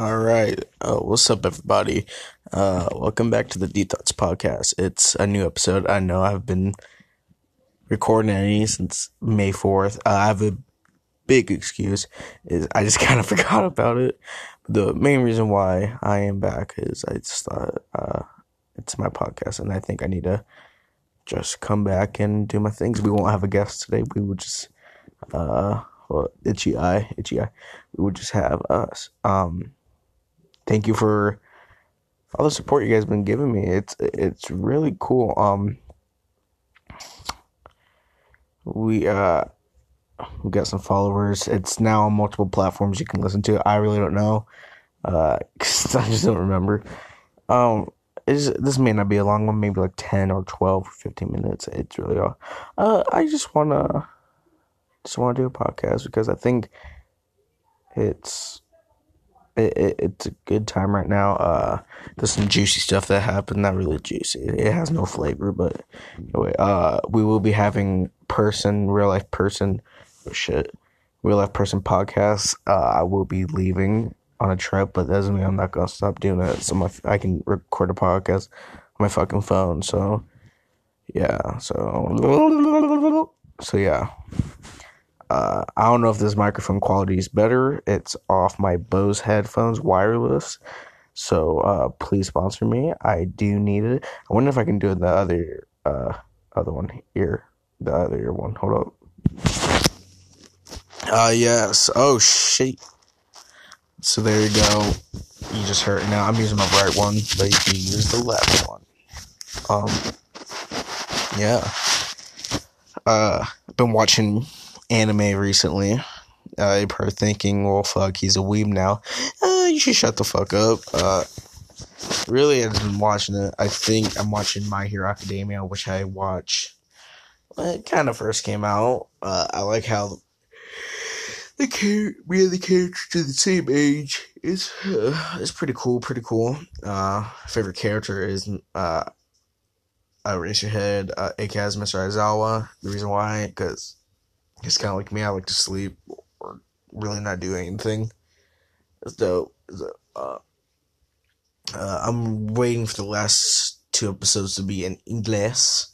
All right. Uh, what's up, everybody? Uh, welcome back to the Deep Thoughts podcast. It's a new episode. I know I've been recording any since May 4th. Uh, I have a big excuse. Is I just kind of forgot about it. The main reason why I am back is I just thought uh, it's my podcast, and I think I need to just come back and do my things. We won't have a guest today. We will just uh, well, itchy eye, itchy eye. We would just have us. Um, thank you for all the support you guys been giving me. It's it's really cool. Um, we uh we got some followers. It's now on multiple platforms you can listen to. I really don't know. Uh, cause I just don't remember. Um, is this may not be a long one, maybe like ten or 12 or 15 minutes. It's really all. Uh, I just wanna just want to do a podcast because I think it's it, it, it's a good time right now. Uh, there's some juicy stuff that happened. Not really juicy. It has no flavor, but anyway, uh, we will be having person, real life person, oh shit, real life person podcast. Uh, I will be leaving on a trip, but that doesn't mean I'm not gonna stop doing it. So my I can record a podcast on my fucking phone. So yeah. So so yeah. Uh, I don't know if this microphone quality is better. It's off my Bose headphones, wireless. So uh, please sponsor me. I do need it. I wonder if I can do it the other uh, other one here. The other one. Hold up. Uh yes. Oh shit. So there you go. You just heard now I'm using my right one, but you can use the left one. Um yeah. Uh I've been watching anime recently. Uh, probably thinking, well, fuck, he's a weeb now. Uh, you should shut the fuck up. Uh, really, I've been watching it. I think I'm watching My Hero Academia, which I watch. It kind of first came out. Uh, I like how the character, me and the characters to the same age. It's uh, it's pretty cool, pretty cool. Uh, favorite character is uh, Eraserhead, uh, aka Mr. Aizawa. The reason why, because He's kind of like me. I like to sleep or really not do anything. It's dope. It's dope. Uh, uh, I'm waiting for the last two episodes to be in English,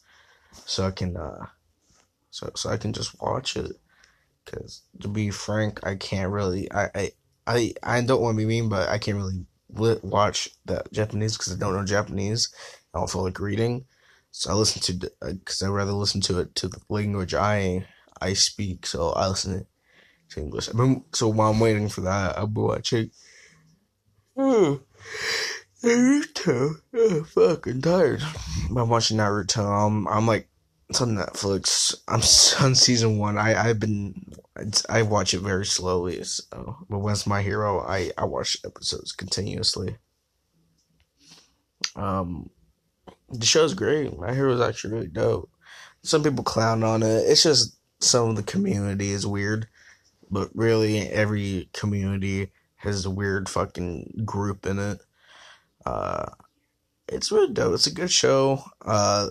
so I can uh, so so I can just watch it. Cause to be frank, I can't really. I I I, I don't want to be mean, but I can't really watch the Japanese because I don't know Japanese. I don't feel like reading, so I listen to because uh, I rather listen to it to the language I I speak, so I listen to English. I've been, so while I'm waiting for that, I'll be watching. Oh, Naruto. Oh, fucking tired. I'm watching Naruto. I'm, I'm like, it's on Netflix. I'm on season one. I, I've been, I watch it very slowly. So, but once my hero, I, I watch episodes continuously. Um, the show's great. My hero is actually really dope. Some people clown on it. It's just some of the community is weird, but really every community has a weird fucking group in it. Uh, it's really dope. It's a good show. Uh,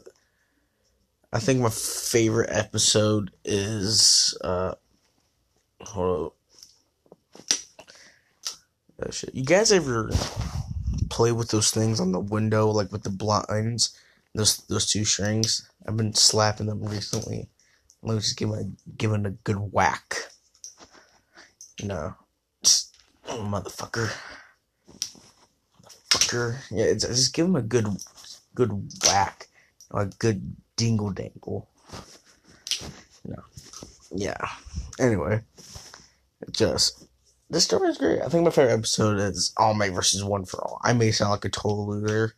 I think my favorite episode is uh, hold up. Oh, shit. You guys ever play with those things on the window, like with the blinds? Those those two strings. I've been slapping them recently. Let me just give a, give a good whack. You know, just, oh, motherfucker, motherfucker. Yeah, just give him a good, good whack, a good dingle dangle. No, yeah. Anyway, just this story is great. I think my favorite episode is All Might versus One for All. I may sound like a total loser.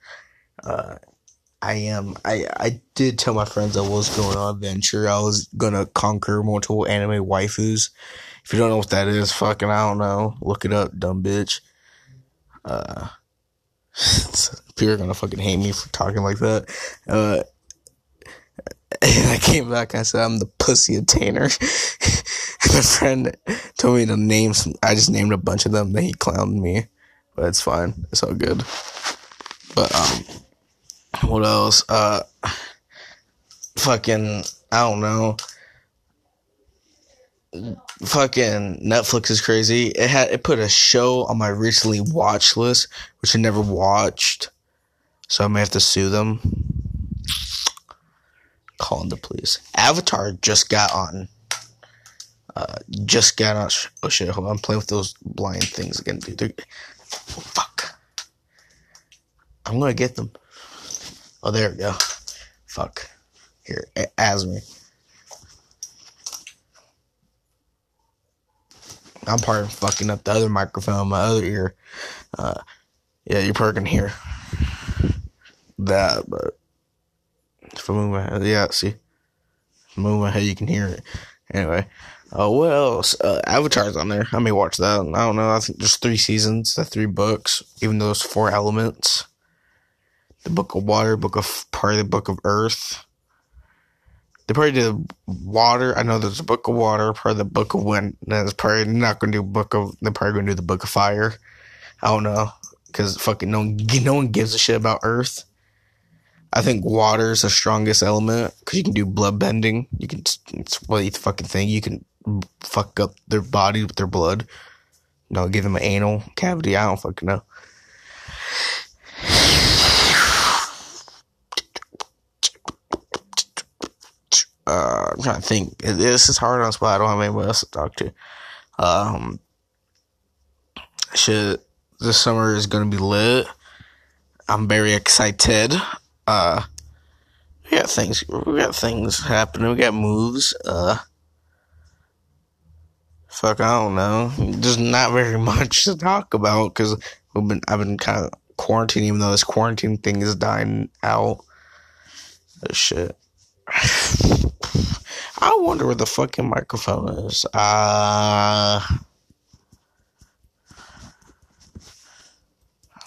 Uh, I am. I I did tell my friends I was going on adventure. I was gonna conquer multiple anime waifus. If you don't know what that is, fucking I don't know. Look it up, dumb bitch. Uh, people are gonna fucking hate me for talking like that. Uh, and I came back and I said I'm the pussy attainer. my friend told me to name some. I just named a bunch of them. Then he clowned me, but it's fine. It's all good. But um what else? Uh, fucking, I don't know. fucking Netflix is crazy. It had it put a show on my recently watched list, which I never watched. So I may have to sue them. Calling the police. Avatar just got on. Uh, just got on. Oh shit! Hold on. I'm playing with those blind things again, dude. Oh, fuck. I'm gonna get them. Oh, there we go. Fuck. Here, as me. I'm part of fucking up the other microphone my other ear. Uh, yeah, you probably can hear that, but if I move my head, yeah, see, if I move my head, you can hear it. Anyway, uh, what else? Uh, Avatar's on there. I may watch that. I don't know. I think there's three seasons, the three books, even there's four elements. The Book of Water, Book of part of the Book of Earth, they probably did water. I know there's a book of water, part of the book of wind. That's probably not going to do book of. They're probably going to do the book of fire. I don't know because fucking no one, no one gives a shit about Earth. I think water is the strongest element because you can do blood bending. You can it's what you fucking thing. You can fuck up their body with their blood. You know, give them an anal cavity. I don't fucking know. Uh, I'm trying to think. This is hard on spot. I don't have anyone else to talk to. Um, shit, this summer is gonna be lit. I'm very excited. Uh, we got things. We got things happening. We got moves. Uh, fuck, I don't know. There's not very much to talk about because we've been. I've been kind of quarantining, even though this quarantine thing is dying out. This shit. I wonder where the fucking microphone is. Uh,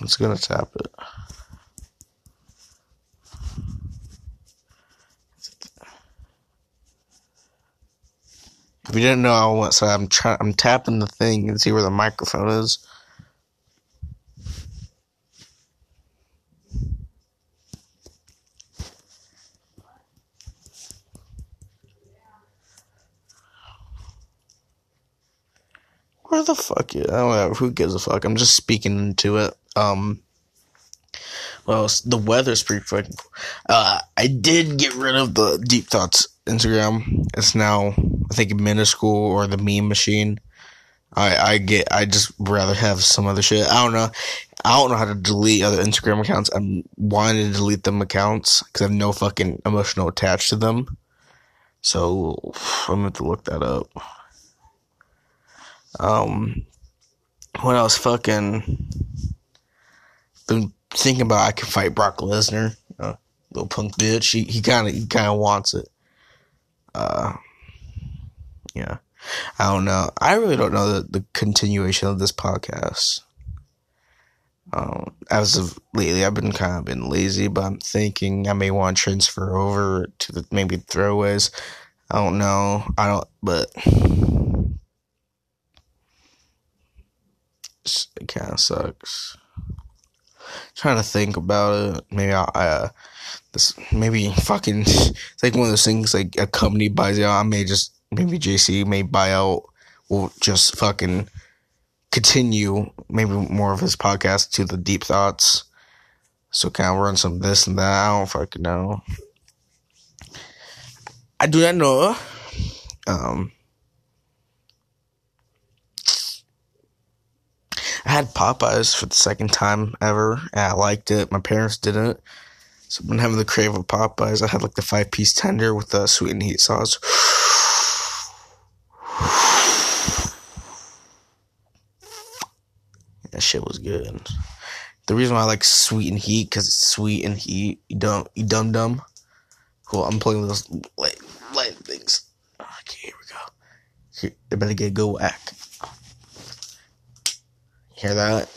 I'm just gonna tap it. If you didn't know, I want so I'm trying. I'm tapping the thing and see where the microphone is. Where the fuck? Yeah, I don't know. Who gives a fuck? I'm just speaking into it. Um. Well, the weather's pretty fucking. Uh, I did get rid of the Deep Thoughts Instagram. It's now, I think, minuscule or the meme machine. I I get. I just rather have some other shit. I don't know. I don't know how to delete other Instagram accounts. I'm wanting to delete them accounts because I have no fucking emotional attached to them. So I'm gonna have to look that up. Um, when I was fucking been thinking about I could fight Brock Lesnar, uh, little punk bitch. He he kind of he kind of wants it. Uh, yeah. I don't know. I really don't know the, the continuation of this podcast. Um, as of lately, I've been kind of been lazy, but I'm thinking I may want to transfer over to the maybe throwaways. I don't know. I don't, but it kind of sucks. trying to think about it. Maybe I, uh, this maybe fucking it's like one of those things like a company buys out. I may just maybe JC may buy out. Will just fucking continue maybe more of his podcast to the deep thoughts. So kind of run some this and that. I don't fucking know. I do not know. Um. I had Popeyes for the second time ever, and I liked it. My parents didn't. So I've been having the crave of Popeyes. I had like the five piece tender with the sweet and heat sauce. that shit was good. The reason why I like sweet and heat because it's sweet and heat. You dumb, you dumb dumb. Cool. I'm playing with those light, light things. Okay, here we go. Here, they better get a good whack. Hear that?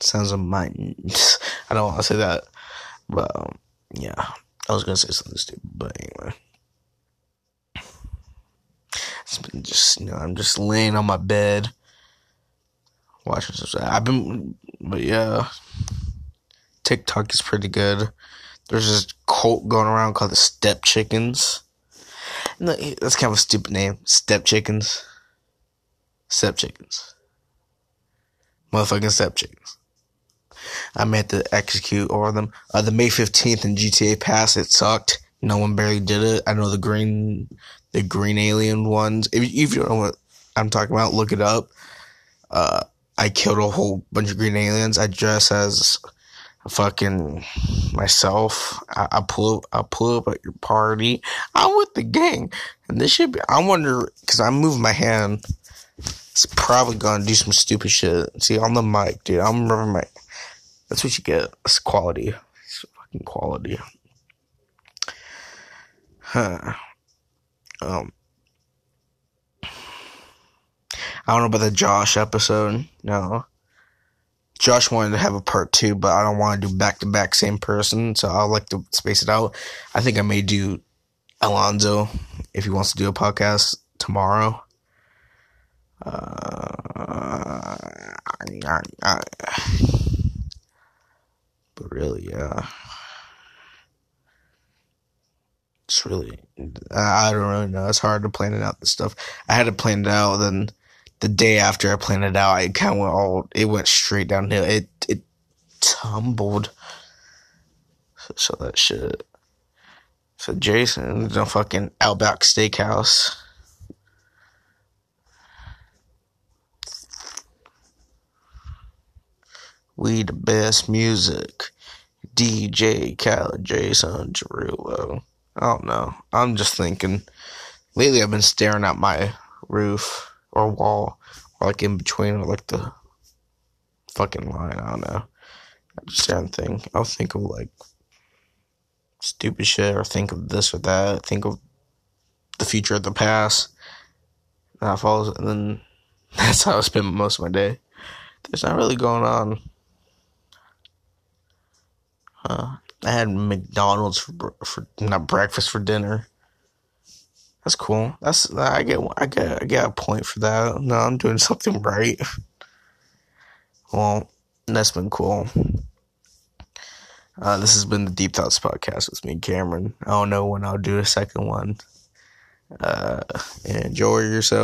Sounds of mine. I don't want to say that, but um, yeah, I was gonna say something stupid, but anyway. It's been just you know I'm just laying on my bed watching some. I've been, but yeah, TikTok is pretty good. There's this cult going around called the Step Chickens. No, that's kind of a stupid name. Step chickens. Step chickens. Motherfucking step chickens. I meant to execute over them. Uh, the May 15th in GTA Pass, it sucked. No one barely did it. I know the green, the green alien ones. If, if you don't know what I'm talking about, look it up. Uh, I killed a whole bunch of green aliens. I dress as fucking myself. I, I pull up, I pull up at your party. I'm with the gang, and this should be. I wonder because I'm moving my hand. It's probably gonna do some stupid shit. See on the mic, dude. I'm rubbing my. That's what you get. It's quality. It's fucking quality. Huh. Um. I don't know about the Josh episode. No. Josh wanted to have a part two, but I don't want to do back to back same person, so I'll like to space it out. I think I may do Alonzo if he wants to do a podcast tomorrow. Uh, but really, yeah. It's really, I don't really know. It's hard to plan it out. This stuff I had to plan it out. Then the day after I planned it out, it kind of went all. It went straight downhill. It it tumbled. So, so that shit. So Jason, the fucking Outback Steakhouse. We the best music. DJ Khaled, Jason Derulo. I don't know. I'm just thinking. Lately, I've been staring at my roof or wall, or like in between, or like the fucking line. I don't know. I just can't think. I'll think of like stupid shit, or think of this or that. Think of the future of the past. That follows, and then that's how I spend most of my day. There's not really going on. Uh, I had McDonald's for for not breakfast for dinner. That's cool. That's I get I get I get a point for that. No, I'm doing something right. Well, that's been cool. Uh, this has been the Deep Thoughts podcast with me, Cameron. I don't know when I'll do a second one. Uh, enjoy yourself.